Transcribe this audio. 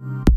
you